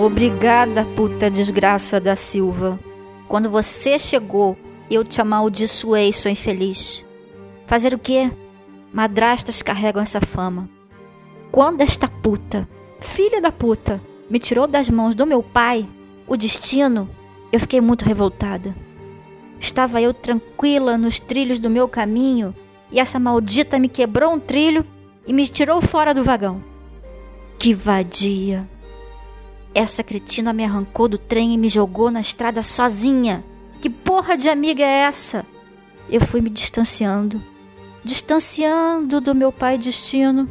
Obrigada, puta desgraça da Silva. Quando você chegou, eu te amaldiçoei, sou infeliz. Fazer o quê? Madrastas carregam essa fama. Quando esta puta, filha da puta, me tirou das mãos do meu pai, o destino, eu fiquei muito revoltada. Estava eu tranquila nos trilhos do meu caminho e essa maldita me quebrou um trilho e me tirou fora do vagão. Que vadia! Essa cretina me arrancou do trem e me jogou na estrada sozinha. Que porra de amiga é essa? Eu fui me distanciando, distanciando do meu pai destino,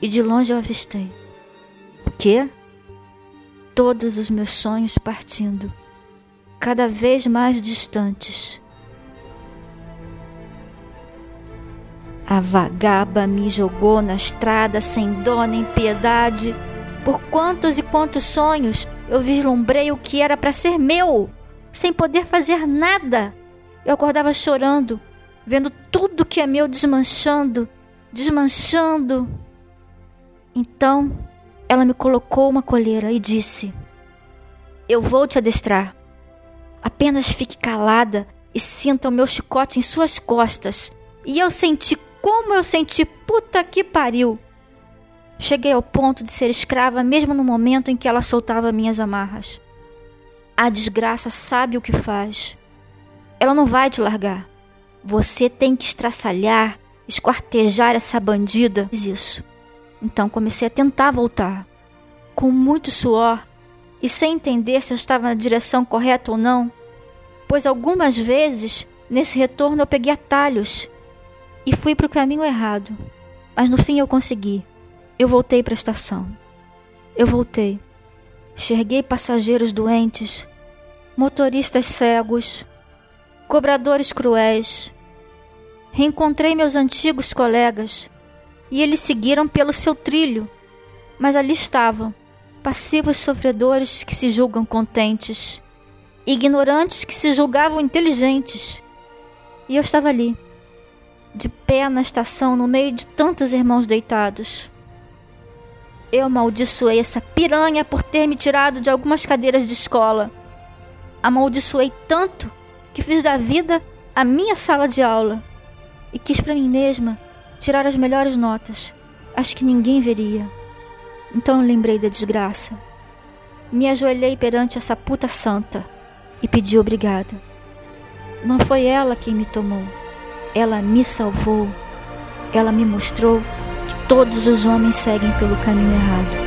e de longe eu avistei. O quê? Todos os meus sonhos partindo, cada vez mais distantes. A vagaba me jogou na estrada sem dó nem piedade. Por quantos e quantos sonhos eu vislumbrei o que era para ser meu, sem poder fazer nada. Eu acordava chorando, vendo tudo que é meu desmanchando, desmanchando. Então, ela me colocou uma colheira e disse: Eu vou te adestrar. Apenas fique calada e sinta o meu chicote em suas costas. E eu senti como eu senti puta que pariu. Cheguei ao ponto de ser escrava mesmo no momento em que ela soltava minhas amarras. A desgraça sabe o que faz. Ela não vai te largar. Você tem que estraçalhar, esquartejar essa bandida. Isso. Então comecei a tentar voltar. Com muito suor e sem entender se eu estava na direção correta ou não, pois algumas vezes nesse retorno eu peguei atalhos e fui para o caminho errado. Mas no fim eu consegui. Eu voltei para a estação. Eu voltei. Enxerguei passageiros doentes, motoristas cegos, cobradores cruéis. Reencontrei meus antigos colegas e eles seguiram pelo seu trilho, mas ali estavam, passivos sofredores que se julgam contentes, ignorantes que se julgavam inteligentes. E eu estava ali, de pé na estação no meio de tantos irmãos deitados. Eu amaldiçoei essa piranha por ter me tirado de algumas cadeiras de escola. Amaldiçoei tanto que fiz da vida a minha sala de aula e quis para mim mesma tirar as melhores notas, as que ninguém veria. Então lembrei da desgraça. Me ajoelhei perante essa puta santa e pedi obrigada. Não foi ela quem me tomou ela me salvou. Ela me mostrou todos os homens seguem pelo caminho errado.